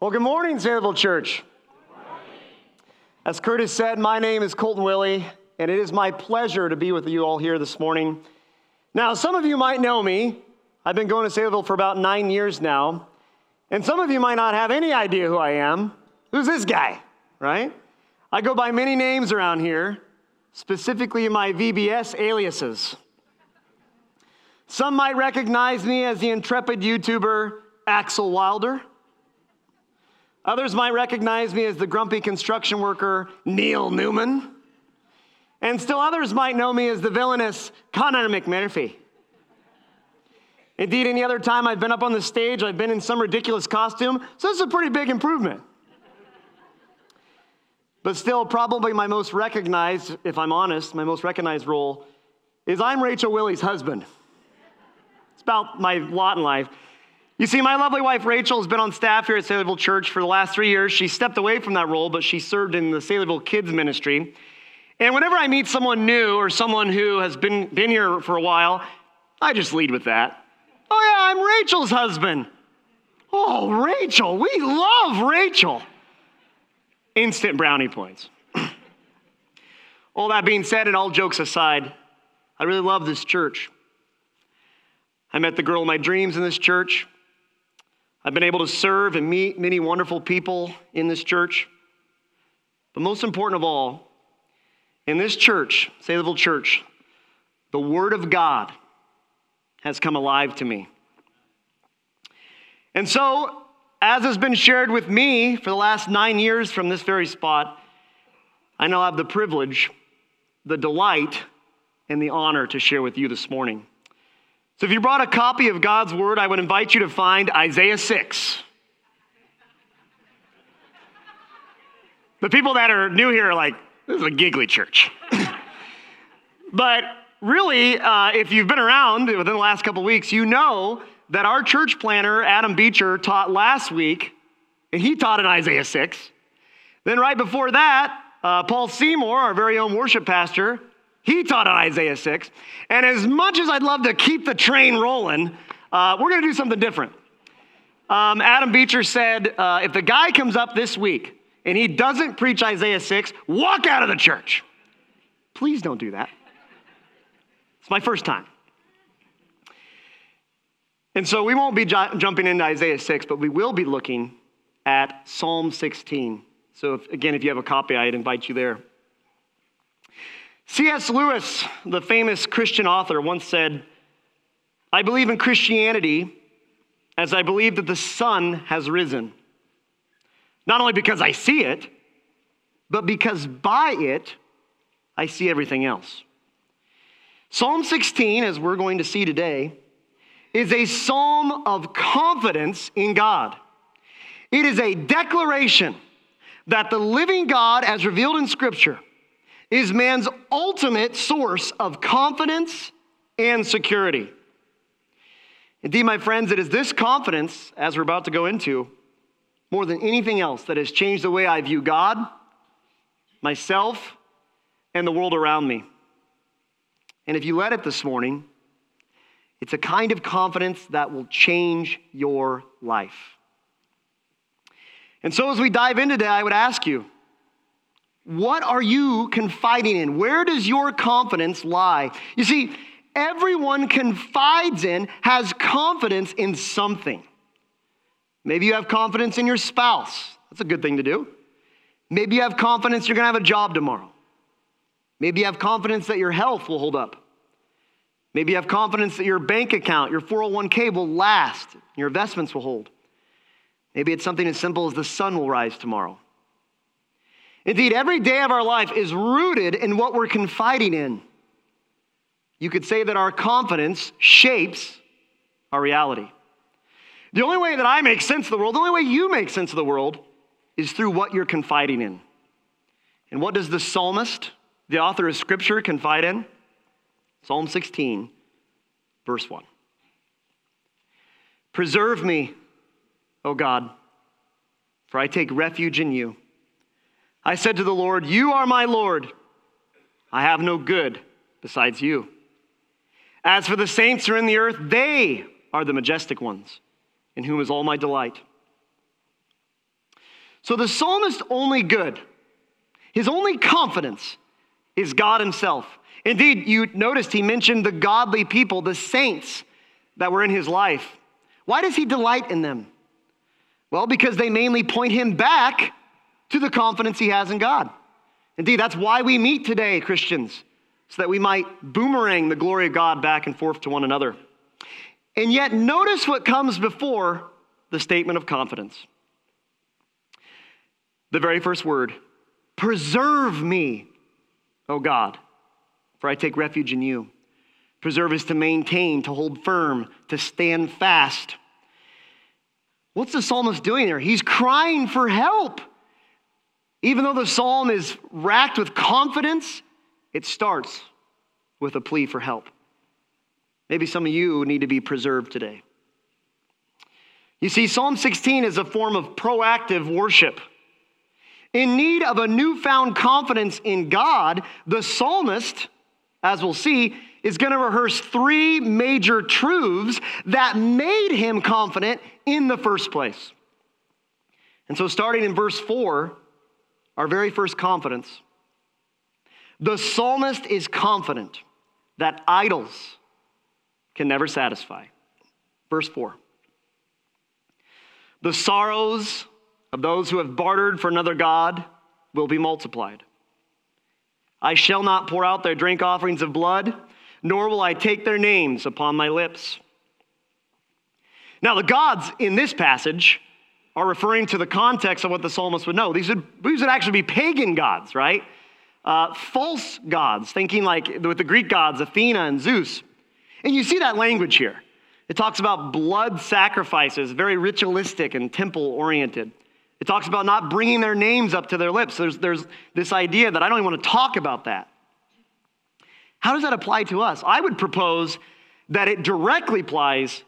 Well, good morning, Saylorville Church. As Curtis said, my name is Colton Willie, and it is my pleasure to be with you all here this morning. Now, some of you might know me. I've been going to Saylorville for about nine years now, and some of you might not have any idea who I am. Who's this guy, right? I go by many names around here, specifically my VBS aliases. Some might recognize me as the intrepid YouTuber Axel Wilder. Others might recognize me as the grumpy construction worker Neil Newman. And still others might know me as the villainous Connor McMurphy. Indeed, any other time I've been up on the stage, I've been in some ridiculous costume, so this is a pretty big improvement. But still, probably my most recognized, if I'm honest, my most recognized role is I'm Rachel Willie's husband. It's about my lot in life. You see, my lovely wife Rachel has been on staff here at Saylorville Church for the last three years. She stepped away from that role, but she served in the Saylorville Kids Ministry. And whenever I meet someone new or someone who has been, been here for a while, I just lead with that. Oh, yeah, I'm Rachel's husband. Oh, Rachel, we love Rachel. Instant brownie points. all that being said, and all jokes aside, I really love this church. I met the girl of my dreams in this church. I've been able to serve and meet many wonderful people in this church. But most important of all, in this church, Saylorville Church, the Word of God has come alive to me. And so, as has been shared with me for the last nine years from this very spot, I now have the privilege, the delight, and the honor to share with you this morning. So if you brought a copy of God's Word, I would invite you to find Isaiah 6. The people that are new here are like, this is a giggly church. but really, uh, if you've been around within the last couple weeks, you know that our church planner, Adam Beecher, taught last week, and he taught in Isaiah 6. Then, right before that, uh, Paul Seymour, our very own worship pastor, he taught on Isaiah 6. And as much as I'd love to keep the train rolling, uh, we're going to do something different. Um, Adam Beecher said uh, if the guy comes up this week and he doesn't preach Isaiah 6, walk out of the church. Please don't do that. It's my first time. And so we won't be ju- jumping into Isaiah 6, but we will be looking at Psalm 16. So, if, again, if you have a copy, I'd invite you there. C.S. Lewis, the famous Christian author, once said, I believe in Christianity as I believe that the sun has risen. Not only because I see it, but because by it, I see everything else. Psalm 16, as we're going to see today, is a psalm of confidence in God. It is a declaration that the living God, as revealed in Scripture, is man's ultimate source of confidence and security. Indeed, my friends, it is this confidence, as we're about to go into, more than anything else, that has changed the way I view God, myself, and the world around me. And if you let it this morning, it's a kind of confidence that will change your life. And so, as we dive in today, I would ask you, what are you confiding in? Where does your confidence lie? You see, everyone confides in, has confidence in something. Maybe you have confidence in your spouse. That's a good thing to do. Maybe you have confidence you're going to have a job tomorrow. Maybe you have confidence that your health will hold up. Maybe you have confidence that your bank account, your 401k will last, your investments will hold. Maybe it's something as simple as the sun will rise tomorrow. Indeed, every day of our life is rooted in what we're confiding in. You could say that our confidence shapes our reality. The only way that I make sense of the world, the only way you make sense of the world, is through what you're confiding in. And what does the psalmist, the author of Scripture, confide in? Psalm 16, verse 1. Preserve me, O God, for I take refuge in you. I said to the Lord, You are my Lord. I have no good besides you. As for the saints who are in the earth, they are the majestic ones, in whom is all my delight. So the psalmist's only good, his only confidence is God himself. Indeed, you noticed he mentioned the godly people, the saints that were in his life. Why does he delight in them? Well, because they mainly point him back to the confidence he has in God. Indeed, that's why we meet today, Christians, so that we might boomerang the glory of God back and forth to one another. And yet, notice what comes before the statement of confidence. The very first word Preserve me, O God, for I take refuge in you. Preserve is to maintain, to hold firm, to stand fast. What's the psalmist doing there? He's crying for help. Even though the psalm is racked with confidence, it starts with a plea for help. Maybe some of you need to be preserved today. You see, Psalm 16 is a form of proactive worship. In need of a newfound confidence in God, the psalmist, as we'll see, is going to rehearse three major truths that made him confident in the first place. And so, starting in verse 4, our very first confidence, the psalmist is confident that idols can never satisfy. Verse 4 The sorrows of those who have bartered for another God will be multiplied. I shall not pour out their drink offerings of blood, nor will I take their names upon my lips. Now, the gods in this passage are referring to the context of what the psalmist would know. These would, these would actually be pagan gods, right? Uh, false gods, thinking like with the Greek gods, Athena and Zeus. And you see that language here. It talks about blood sacrifices, very ritualistic and temple oriented. It talks about not bringing their names up to their lips. There's, there's this idea that I don't even want to talk about that. How does that apply to us? I would propose that it directly applies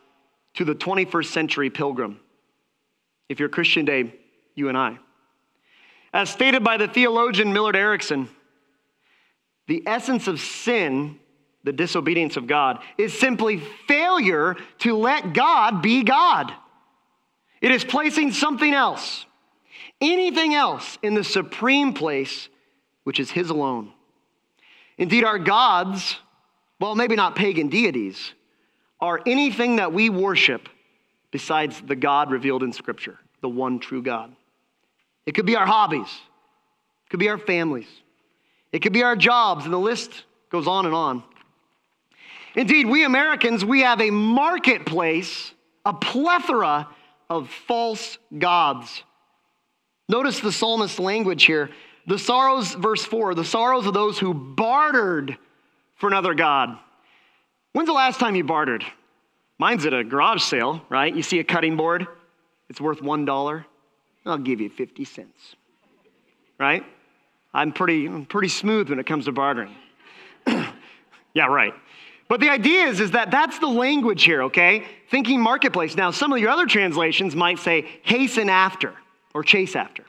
to the 21st century pilgrim. If you're a Christian today, you and I. As stated by the theologian Millard Erickson, the essence of sin, the disobedience of God, is simply failure to let God be God. It is placing something else, anything else in the supreme place, which is His alone. Indeed, our gods, well, maybe not pagan deities, are anything that we worship besides the God revealed in Scripture, the one true God. It could be our hobbies, it could be our families, it could be our jobs, and the list goes on and on. Indeed, we Americans, we have a marketplace, a plethora of false gods. Notice the psalmist's language here. The sorrows, verse 4, the sorrows of those who bartered for another God. When's the last time you bartered? Mine's at a garage sale, right? You see a cutting board, it's worth $1. I'll give you 50 cents, right? I'm pretty, I'm pretty smooth when it comes to bartering. yeah, right. But the idea is, is that that's the language here, okay? Thinking marketplace. Now, some of your other translations might say hasten after or chase after.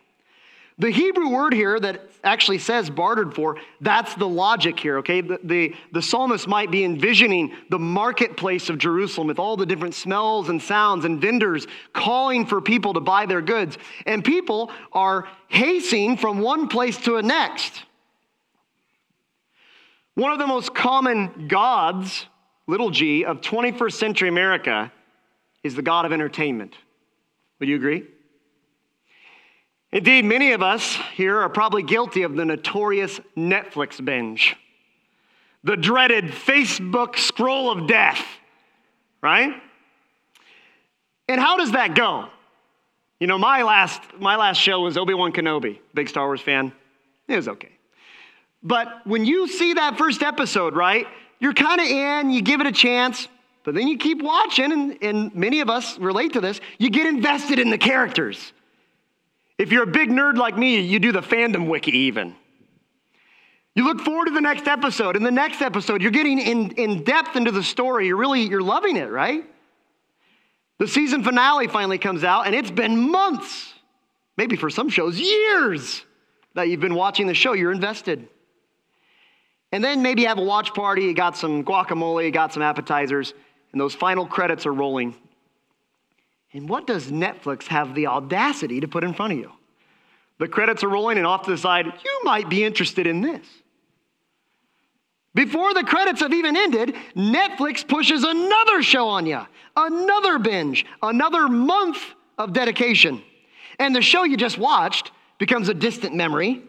The Hebrew word here that actually says bartered for, that's the logic here, okay? The, the, the, psalmist might be envisioning the marketplace of Jerusalem with all the different smells and sounds and vendors calling for people to buy their goods. And people are hastening from one place to a next. One of the most common gods, little g, of 21st century America is the God of entertainment. Would you agree? Indeed, many of us here are probably guilty of the notorious Netflix binge, the dreaded Facebook scroll of death, right? And how does that go? You know, my last, my last show was Obi Wan Kenobi, big Star Wars fan. It was okay. But when you see that first episode, right, you're kind of in, you give it a chance, but then you keep watching, and, and many of us relate to this. You get invested in the characters. If you're a big nerd like me, you do the fandom wiki even. You look forward to the next episode. In the next episode, you're getting in, in depth into the story. You're really, you're loving it, right? The season finale finally comes out, and it's been months, maybe for some shows, years that you've been watching the show. You're invested. And then maybe you have a watch party, you got some guacamole, you got some appetizers, and those final credits are rolling. And what does Netflix have the audacity to put in front of you? The credits are rolling, and off to the side, you might be interested in this. Before the credits have even ended, Netflix pushes another show on you, another binge, another month of dedication. And the show you just watched becomes a distant memory.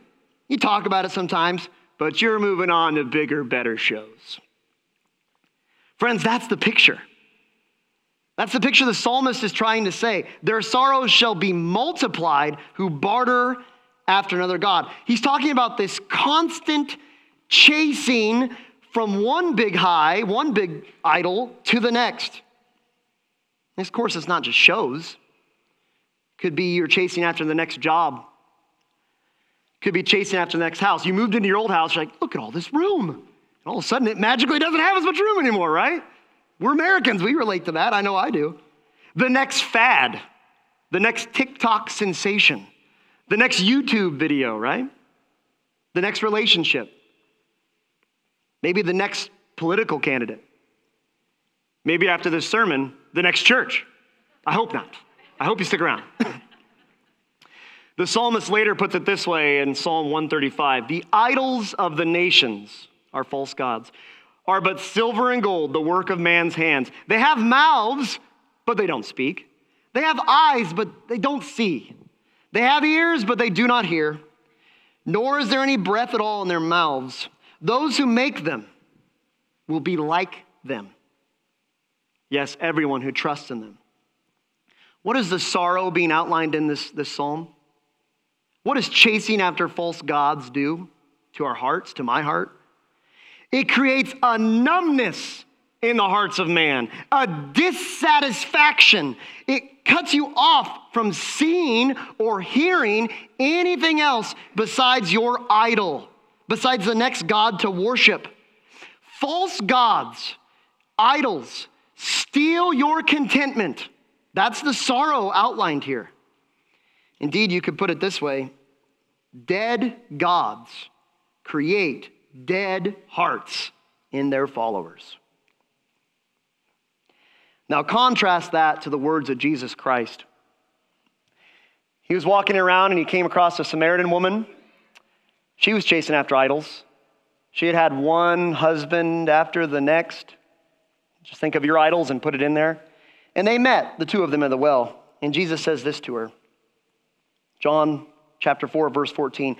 You talk about it sometimes, but you're moving on to bigger, better shows. Friends, that's the picture. That's the picture the psalmist is trying to say. Their sorrows shall be multiplied who barter after another God. He's talking about this constant chasing from one big high, one big idol, to the next. This, course, it's not just shows. Could be you're chasing after the next job. Could be chasing after the next house. You moved into your old house, you're like, look at all this room. And all of a sudden, it magically doesn't have as much room anymore, right? We're Americans, we relate to that. I know I do. The next fad, the next TikTok sensation, the next YouTube video, right? The next relationship, maybe the next political candidate. Maybe after this sermon, the next church. I hope not. I hope you stick around. the psalmist later puts it this way in Psalm 135 The idols of the nations are false gods, are but silver and gold, the work of man's hands. They have mouths, but they don't speak. They have eyes, but they don't see. They have ears, but they do not hear. Nor is there any breath at all in their mouths. Those who make them will be like them. Yes, everyone who trusts in them. What is the sorrow being outlined in this, this psalm? What does chasing after false gods do to our hearts, to my heart? It creates a numbness in the hearts of man, a dissatisfaction. It cuts you off from seeing or hearing anything else besides your idol, besides the next God to worship. False gods, idols, steal your contentment. That's the sorrow outlined here. Indeed, you could put it this way dead gods create dead hearts in their followers. Now, contrast that to the words of Jesus Christ. He was walking around and he came across a Samaritan woman. She was chasing after idols. She had had one husband after the next. Just think of your idols and put it in there. And they met, the two of them, at the well. And Jesus says this to her John chapter 4, verse 14.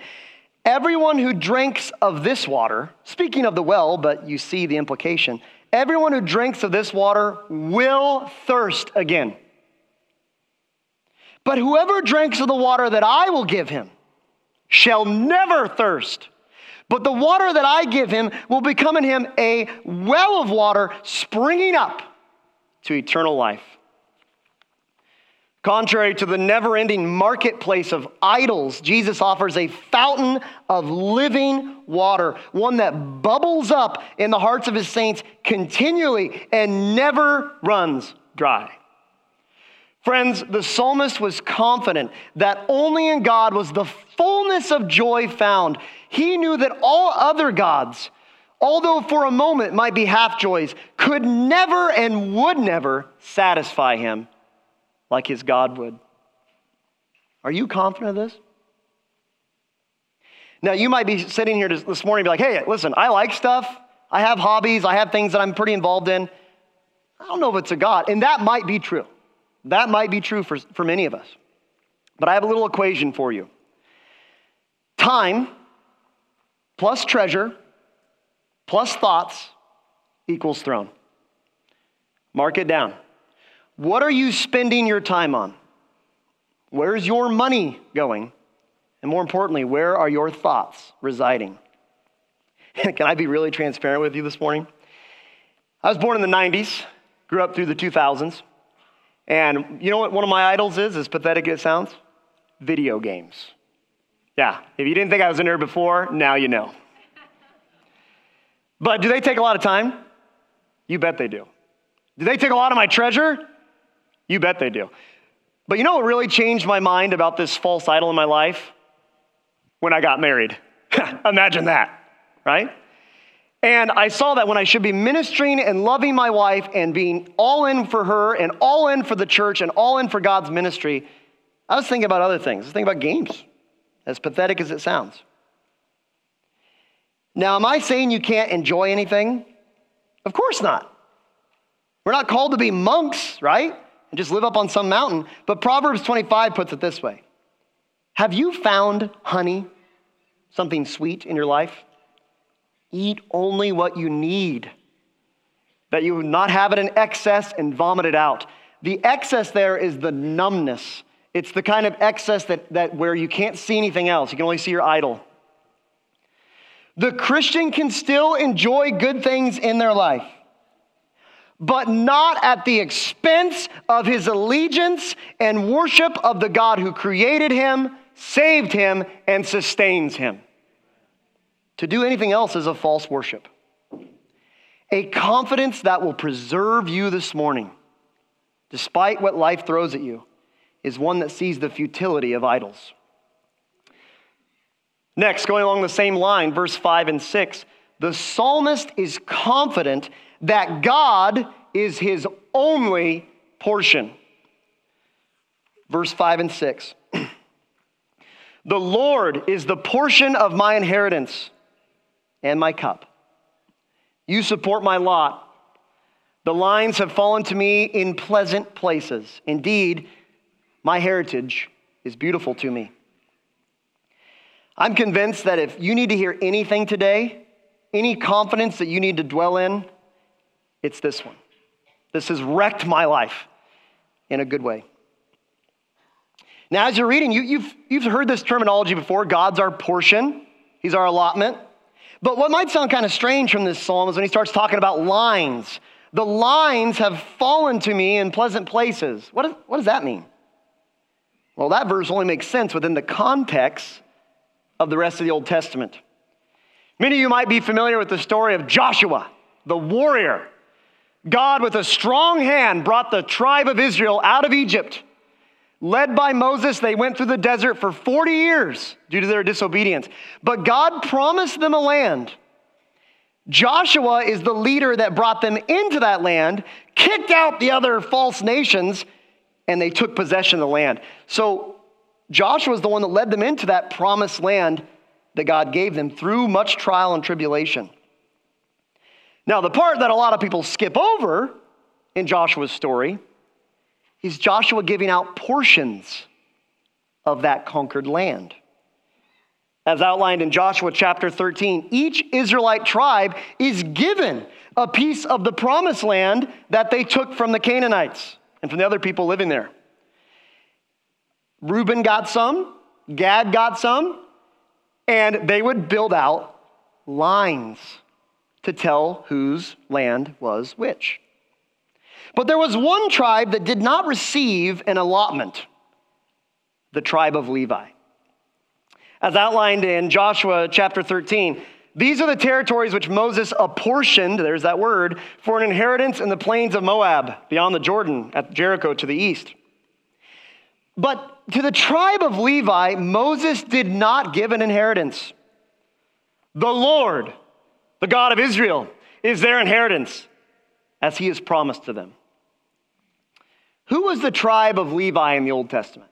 Everyone who drinks of this water, speaking of the well, but you see the implication, everyone who drinks of this water will thirst again. But whoever drinks of the water that I will give him shall never thirst. But the water that I give him will become in him a well of water springing up to eternal life. Contrary to the never ending marketplace of idols, Jesus offers a fountain of living water, one that bubbles up in the hearts of his saints continually and never runs dry. Friends, the psalmist was confident that only in God was the fullness of joy found. He knew that all other gods, although for a moment might be half joys, could never and would never satisfy him like his God would. Are you confident of this? Now, you might be sitting here this morning be like, hey, listen, I like stuff. I have hobbies. I have things that I'm pretty involved in. I don't know if it's a God. And that might be true. That might be true for, for many of us. But I have a little equation for you time plus treasure plus thoughts equals throne. Mark it down. What are you spending your time on? Where's your money going? And more importantly, where are your thoughts residing? Can I be really transparent with you this morning? I was born in the 90s, grew up through the 2000s. And you know what one of my idols is, as pathetic as it sounds? Video games. Yeah, if you didn't think I was a nerd before, now you know. But do they take a lot of time? You bet they do. Do they take a lot of my treasure? You bet they do. But you know what really changed my mind about this false idol in my life? When I got married. Imagine that, right? And I saw that when I should be ministering and loving my wife and being all in for her and all in for the church and all in for God's ministry, I was thinking about other things. I was thinking about games. as pathetic as it sounds. Now, am I saying you can't enjoy anything? Of course not. We're not called to be monks, right? And just live up on some mountain. But Proverbs 25 puts it this way Have you found honey, something sweet in your life? Eat only what you need, that you not have it in excess and vomit it out. The excess there is the numbness. It's the kind of excess that, that where you can't see anything else. You can only see your idol. The Christian can still enjoy good things in their life, but not at the expense of his allegiance and worship of the God who created him, saved him, and sustains him. To do anything else is a false worship. A confidence that will preserve you this morning, despite what life throws at you, is one that sees the futility of idols. Next, going along the same line, verse 5 and 6, the psalmist is confident that God is his only portion. Verse 5 and 6. the Lord is the portion of my inheritance and my cup. You support my lot. The lines have fallen to me in pleasant places. Indeed, my heritage is beautiful to me. I'm convinced that if you need to hear anything today, any confidence that you need to dwell in, it's this one. This has wrecked my life in a good way. Now, as you're reading, you, have you've, you've heard this terminology before God's our portion, He's our allotment. But what might sound kind of strange from this psalm is when he starts talking about lines. The lines have fallen to me in pleasant places. What, is, what does that mean? Well, that verse only makes sense within the context of the rest of the Old Testament. Many of you might be familiar with the story of Joshua, the warrior. God, with a strong hand, brought the tribe of Israel out of Egypt. Led by Moses, they went through the desert for 40 years due to their disobedience. But God promised them a land. Joshua is the leader that brought them into that land, kicked out the other false nations, and they took possession of the land. So Joshua is the one that led them into that promised land that God gave them through much trial and tribulation. Now, the part that a lot of people skip over in Joshua's story is Joshua giving out portions of that conquered land. As outlined in Joshua chapter 13, each Israelite tribe is given a piece of the promised land that they took from the Canaanites and from the other people living there. Reuben got some, Gad got some, and they would build out lines to tell whose land was which. But there was one tribe that did not receive an allotment the tribe of Levi. As outlined in Joshua chapter 13, these are the territories which Moses apportioned, there's that word, for an inheritance in the plains of Moab, beyond the Jordan, at Jericho to the east. But to the tribe of Levi, Moses did not give an inheritance. The Lord, the God of Israel, is their inheritance, as he has promised to them. Who was the tribe of Levi in the Old Testament?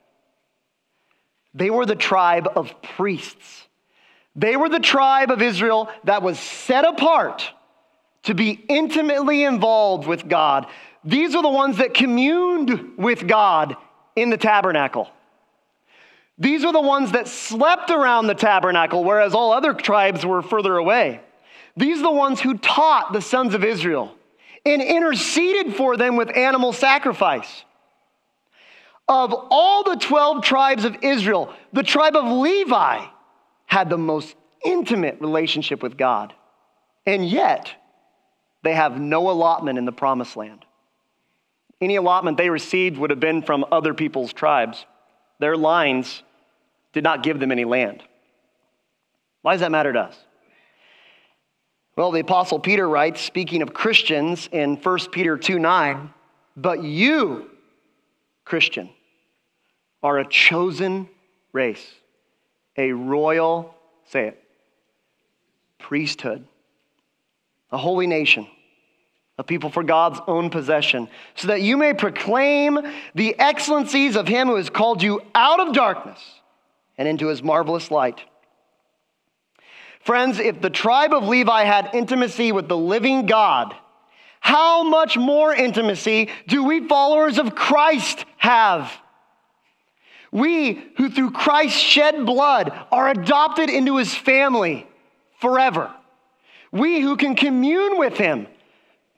They were the tribe of priests. They were the tribe of Israel that was set apart to be intimately involved with God. These are the ones that communed with God in the tabernacle. These are the ones that slept around the tabernacle, whereas all other tribes were further away. These are the ones who taught the sons of Israel and interceded for them with animal sacrifice. Of all the 12 tribes of Israel, the tribe of Levi had the most intimate relationship with God. And yet, they have no allotment in the promised land. Any allotment they received would have been from other people's tribes. Their lines did not give them any land. Why does that matter to us? Well, the Apostle Peter writes, speaking of Christians in 1 Peter 2 9, but you, Christian, are a chosen race a royal, say it, priesthood, a holy nation, a people for God's own possession, so that you may proclaim the excellencies of him who has called you out of darkness and into his marvelous light. Friends, if the tribe of Levi had intimacy with the living God, how much more intimacy do we followers of Christ have? We who through Christ's shed blood are adopted into his family forever. We who can commune with him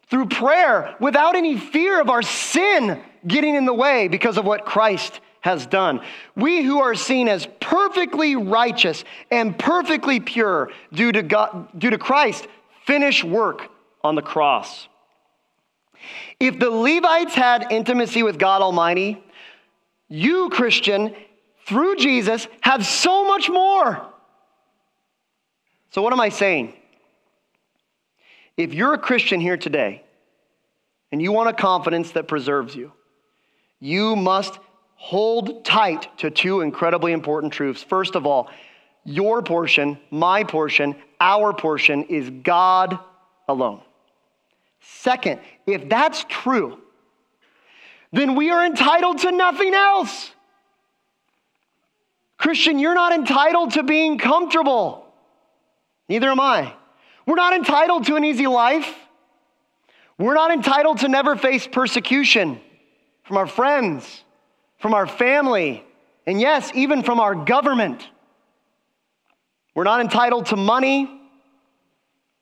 through prayer without any fear of our sin getting in the way because of what Christ has done. We who are seen as perfectly righteous and perfectly pure due to, God, due to Christ's finished work on the cross. If the Levites had intimacy with God Almighty, you, Christian, through Jesus, have so much more. So, what am I saying? If you're a Christian here today and you want a confidence that preserves you, you must hold tight to two incredibly important truths. First of all, your portion, my portion, our portion is God alone. Second, if that's true, then we are entitled to nothing else. Christian, you're not entitled to being comfortable. Neither am I. We're not entitled to an easy life. We're not entitled to never face persecution from our friends, from our family, and yes, even from our government. We're not entitled to money.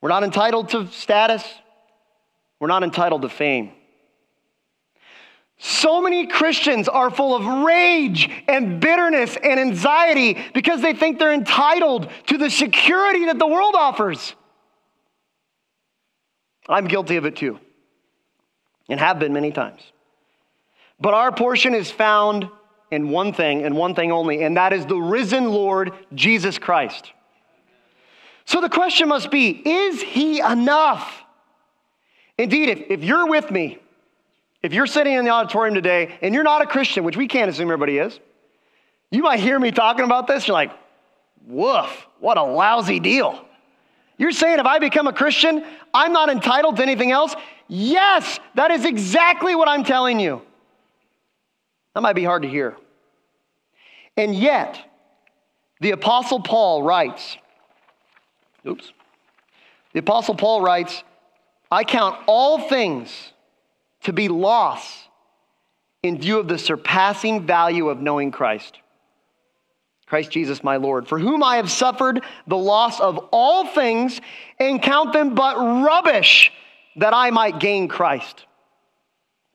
We're not entitled to status. We're not entitled to fame. So many Christians are full of rage and bitterness and anxiety because they think they're entitled to the security that the world offers. I'm guilty of it too, and have been many times. But our portion is found in one thing and one thing only, and that is the risen Lord Jesus Christ. So the question must be is he enough? Indeed, if, if you're with me, if you're sitting in the auditorium today and you're not a Christian, which we can't assume everybody is, you might hear me talking about this. You're like, woof, what a lousy deal. You're saying if I become a Christian, I'm not entitled to anything else? Yes, that is exactly what I'm telling you. That might be hard to hear. And yet, the Apostle Paul writes, oops, the Apostle Paul writes, I count all things to be loss in view of the surpassing value of knowing Christ. Christ Jesus, my Lord, for whom I have suffered the loss of all things and count them but rubbish that I might gain Christ.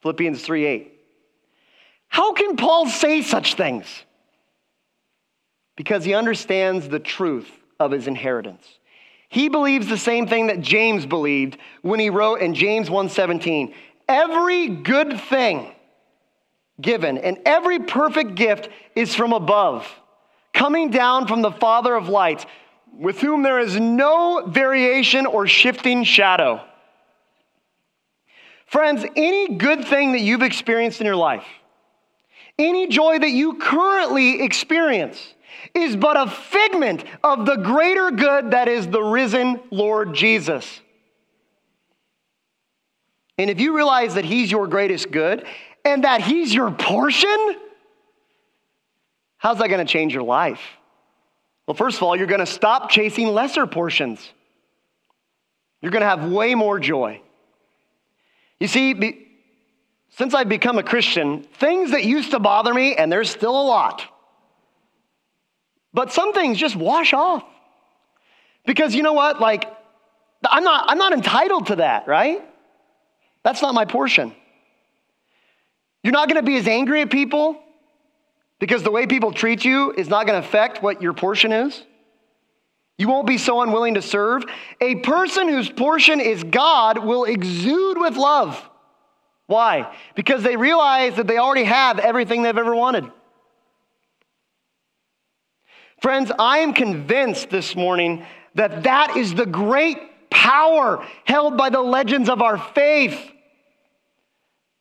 Philippians 3 8. How can Paul say such things? Because he understands the truth of his inheritance. He believes the same thing that James believed when he wrote in James 1:17, "Every good thing given and every perfect gift is from above, coming down from the Father of lights, with whom there is no variation or shifting shadow." Friends, any good thing that you've experienced in your life, any joy that you currently experience is but a figment of the greater good that is the risen Lord Jesus. And if you realize that He's your greatest good and that He's your portion, how's that going to change your life? Well, first of all, you're going to stop chasing lesser portions. You're going to have way more joy. You see, since I've become a Christian, things that used to bother me, and there's still a lot, but some things just wash off. Because you know what? Like, I'm not, I'm not entitled to that, right? That's not my portion. You're not going to be as angry at people because the way people treat you is not going to affect what your portion is. You won't be so unwilling to serve. A person whose portion is God will exude with love. Why? Because they realize that they already have everything they've ever wanted. Friends, I am convinced this morning that that is the great power held by the legends of our faith.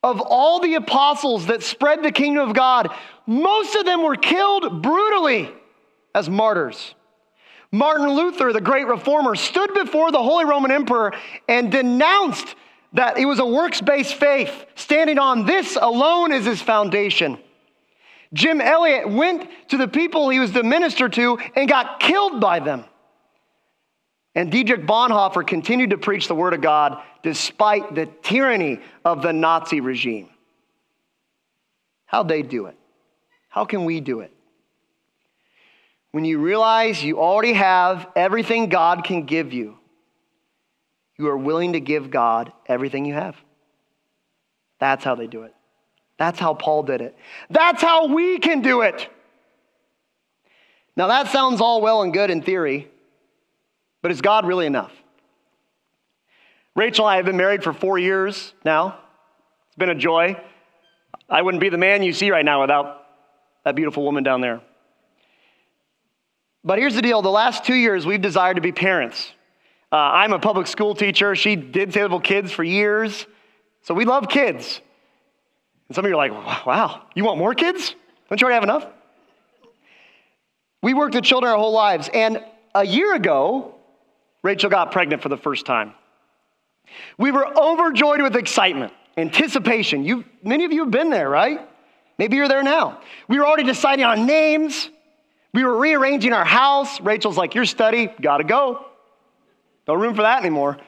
Of all the apostles that spread the kingdom of God, most of them were killed brutally as martyrs. Martin Luther, the great reformer, stood before the Holy Roman Emperor and denounced that it was a works based faith, standing on this alone is his foundation. Jim Elliot went to the people he was the minister to and got killed by them. And Dietrich Bonhoeffer continued to preach the word of God despite the tyranny of the Nazi regime. How'd they do it? How can we do it? When you realize you already have everything God can give you, you are willing to give God everything you have. That's how they do it. That's how Paul did it. That's how we can do it. Now, that sounds all well and good in theory, but is God really enough? Rachel and I have been married for four years now. It's been a joy. I wouldn't be the man you see right now without that beautiful woman down there. But here's the deal the last two years, we've desired to be parents. Uh, I'm a public school teacher. She did Saylorville Kids for years. So we love kids. And some of you are like, wow, you want more kids? Don't you already have enough? We worked with children our whole lives. And a year ago, Rachel got pregnant for the first time. We were overjoyed with excitement, anticipation. You, many of you have been there, right? Maybe you're there now. We were already deciding on names. We were rearranging our house. Rachel's like, Your study, gotta go. No room for that anymore.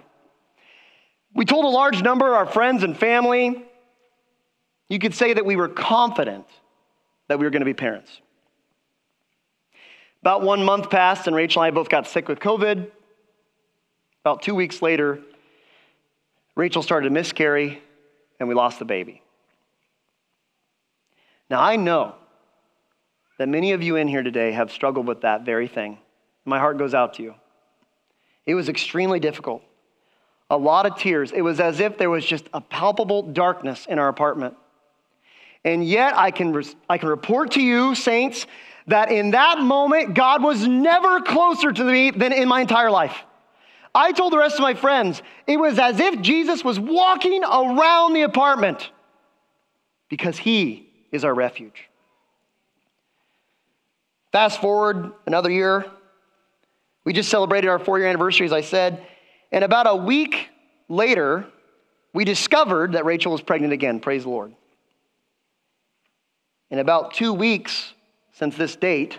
We told a large number of our friends and family. You could say that we were confident that we were going to be parents. About one month passed, and Rachel and I both got sick with COVID. About two weeks later, Rachel started to miscarry, and we lost the baby. Now, I know that many of you in here today have struggled with that very thing. My heart goes out to you. It was extremely difficult. A lot of tears. It was as if there was just a palpable darkness in our apartment. And yet, I can, I can report to you, saints, that in that moment, God was never closer to me than in my entire life. I told the rest of my friends, it was as if Jesus was walking around the apartment because he is our refuge. Fast forward another year. We just celebrated our four year anniversary, as I said. And about a week later, we discovered that Rachel was pregnant again. Praise the Lord. In about two weeks since this date,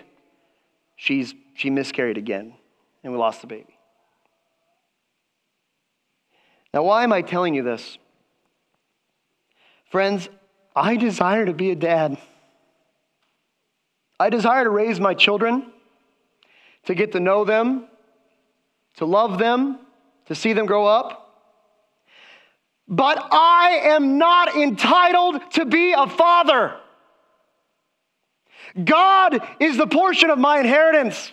she's, she miscarried again, and we lost the baby. Now, why am I telling you this? Friends, I desire to be a dad. I desire to raise my children, to get to know them, to love them, to see them grow up. But I am not entitled to be a father. God is the portion of my inheritance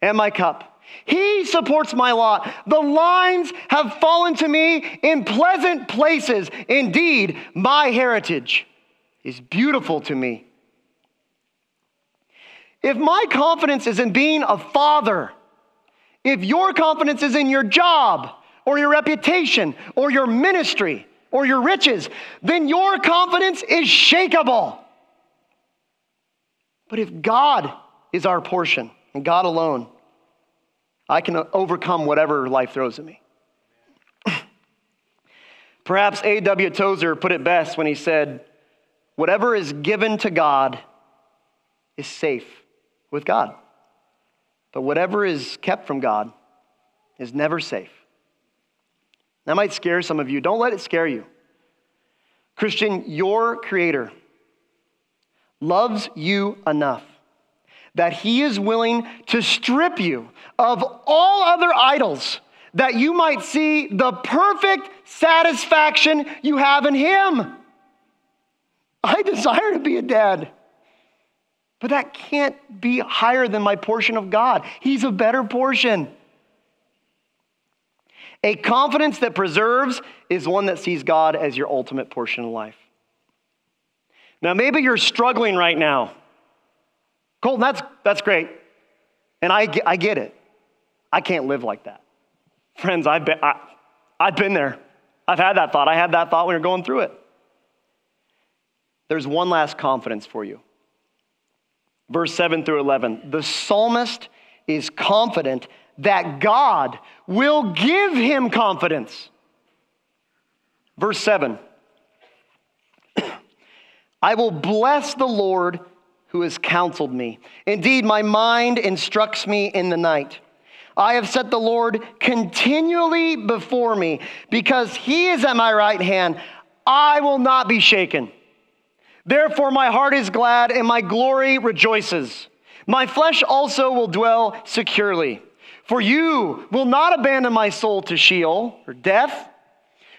and my cup. He supports my lot. The lines have fallen to me in pleasant places. Indeed, my heritage is beautiful to me. If my confidence is in being a father, if your confidence is in your job or your reputation or your ministry or your riches, then your confidence is shakable. But if God is our portion and God alone, I can overcome whatever life throws at me. Perhaps A.W. Tozer put it best when he said, Whatever is given to God is safe with God. But whatever is kept from God is never safe. That might scare some of you. Don't let it scare you. Christian, your Creator loves you enough that he is willing to strip you of all other idols that you might see the perfect satisfaction you have in him. I desire to be a dad, but that can't be higher than my portion of God. He's a better portion. A confidence that preserves is one that sees God as your ultimate portion of life. Now, maybe you're struggling right now. Colton, that's, that's great. And I, I get it. I can't live like that. Friends, I've been, I, I've been there. I've had that thought. I had that thought when you're going through it. There's one last confidence for you. Verse 7 through 11. The psalmist is confident that God will give him confidence. Verse 7 I will bless the Lord who has counseled me. Indeed, my mind instructs me in the night. I have set the Lord continually before me. Because he is at my right hand, I will not be shaken. Therefore, my heart is glad and my glory rejoices. My flesh also will dwell securely. For you will not abandon my soul to Sheol or death,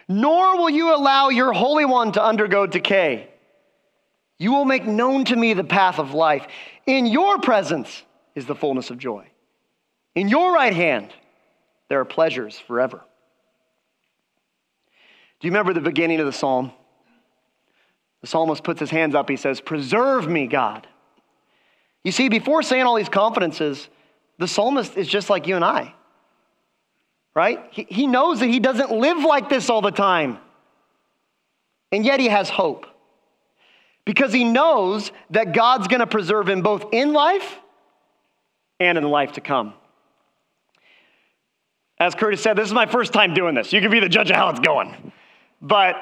nor will you allow your Holy One to undergo decay. You will make known to me the path of life. In your presence is the fullness of joy. In your right hand, there are pleasures forever. Do you remember the beginning of the psalm? The psalmist puts his hands up. He says, Preserve me, God. You see, before saying all these confidences, the psalmist is just like you and I, right? He, he knows that he doesn't live like this all the time. And yet he has hope because he knows that God's going to preserve him both in life and in life to come. As Curtis said, this is my first time doing this. You can be the judge of how it's going. But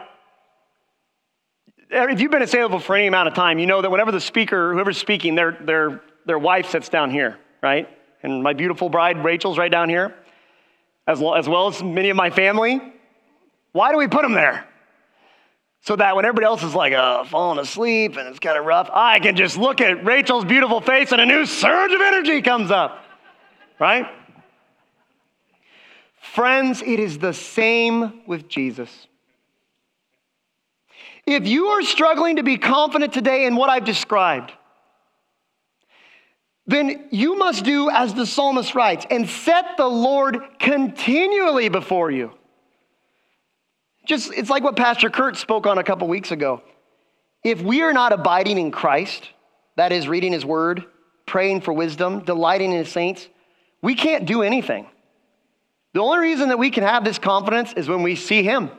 if you've been at Saylorville for any amount of time, you know that whenever the speaker, whoever's speaking, their, their, their wife sits down here, right? And my beautiful bride, Rachel's right down here, as well, as well as many of my family. Why do we put them there? So that when everybody else is like uh, falling asleep and it's kind of rough, I can just look at Rachel's beautiful face and a new surge of energy comes up, right? Friends, it is the same with Jesus. If you are struggling to be confident today in what I've described, then you must do as the psalmist writes and set the Lord continually before you. Just it's like what Pastor Kurt spoke on a couple weeks ago. If we are not abiding in Christ, that is reading his word, praying for wisdom, delighting in his saints, we can't do anything. The only reason that we can have this confidence is when we see him.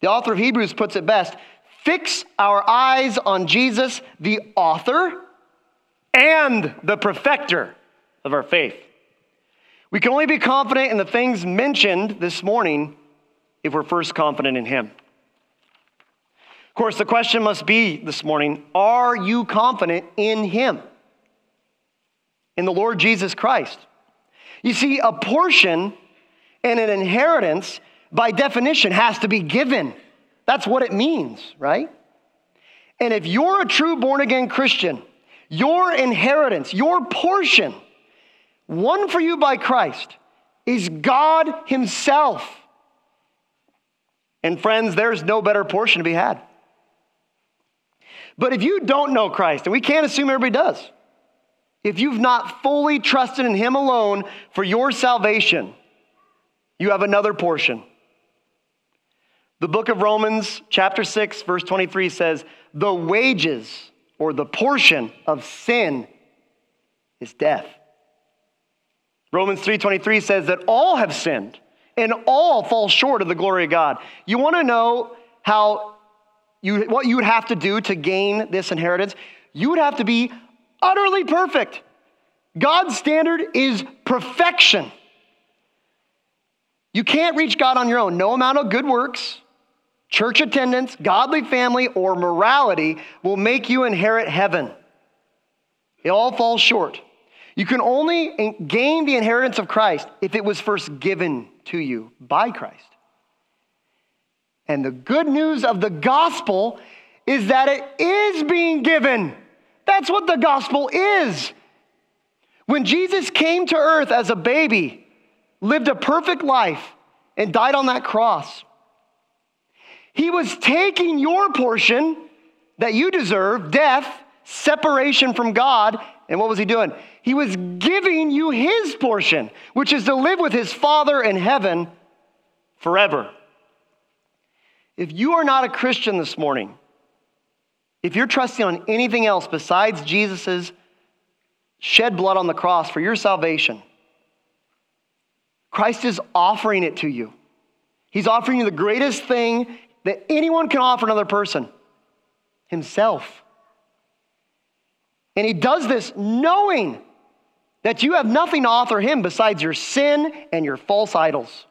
The author of Hebrews puts it best fix our eyes on Jesus, the author and the perfecter of our faith. We can only be confident in the things mentioned this morning if we're first confident in Him. Of course, the question must be this morning are you confident in Him? In the Lord Jesus Christ? You see, a portion and an inheritance, by definition, has to be given. That's what it means, right? And if you're a true born again Christian, your inheritance, your portion, won for you by Christ, is God Himself. And friends, there's no better portion to be had. But if you don't know Christ, and we can't assume everybody does, if you've not fully trusted in Him alone for your salvation, you have another portion. The book of Romans, chapter 6, verse 23 says, The wages or the portion of sin is death. Romans 3:23 says that all have sinned and all fall short of the glory of God. You want to know how you what you would have to do to gain this inheritance? You would have to be utterly perfect. God's standard is perfection. You can't reach God on your own. No amount of good works, church attendance, godly family, or morality will make you inherit heaven. It all falls short. You can only gain the inheritance of Christ if it was first given to you by Christ. And the good news of the gospel is that it is being given. That's what the gospel is. When Jesus came to earth as a baby, lived a perfect life, and died on that cross, he was taking your portion that you deserve death, separation from God. And what was he doing? He was giving you his portion, which is to live with his Father in heaven forever. If you are not a Christian this morning, if you're trusting on anything else besides Jesus' shed blood on the cross for your salvation, Christ is offering it to you. He's offering you the greatest thing that anyone can offer another person himself. And he does this knowing that you have nothing to offer him besides your sin and your false idols.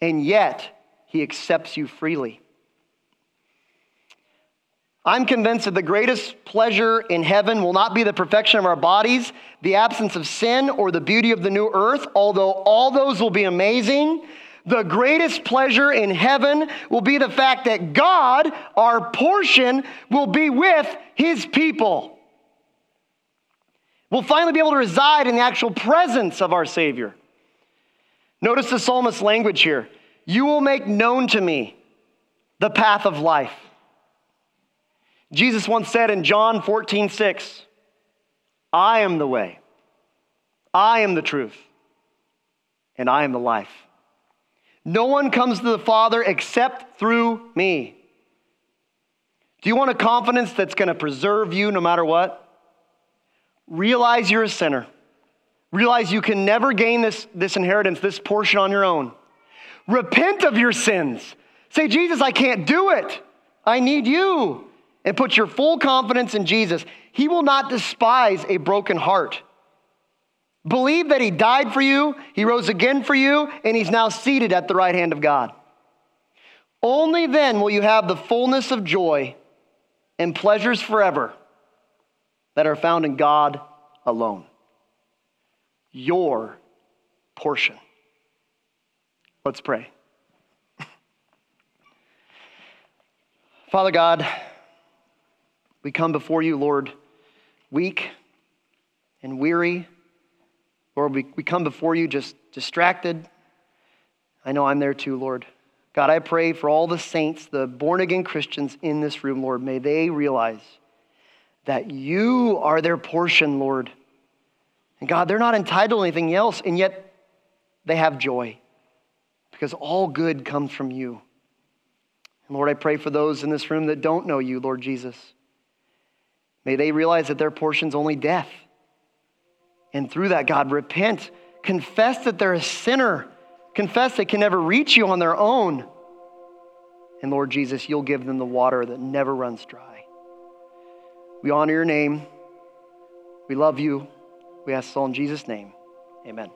And yet, he accepts you freely. I'm convinced that the greatest pleasure in heaven will not be the perfection of our bodies, the absence of sin, or the beauty of the new earth, although all those will be amazing. The greatest pleasure in heaven will be the fact that God, our portion, will be with his people. We'll finally be able to reside in the actual presence of our Savior. Notice the psalmist's language here. You will make known to me the path of life. Jesus once said in John 14, 6, I am the way, I am the truth, and I am the life. No one comes to the Father except through me. Do you want a confidence that's going to preserve you no matter what? Realize you're a sinner. Realize you can never gain this, this inheritance, this portion on your own. Repent of your sins. Say, Jesus, I can't do it. I need you and put your full confidence in Jesus, He will not despise a broken heart. Believe that He died for you, He rose again for you, and He's now seated at the right hand of God. Only then will you have the fullness of joy and pleasures forever that are found in God alone. Your portion. Let's pray. Father God, we come before you, Lord, weak and weary. Lord, we, we come before you just distracted. I know I'm there too, Lord. God, I pray for all the saints, the born again Christians in this room, Lord. May they realize that you are their portion, Lord. And God, they're not entitled to anything else, and yet they have joy because all good comes from you. And Lord, I pray for those in this room that don't know you, Lord Jesus. May they realize that their portion's only death. And through that, God, repent, confess that they're a sinner, confess they can never reach you on their own. And Lord Jesus, you'll give them the water that never runs dry. We honor your name. We love you. We ask all in Jesus' name. Amen.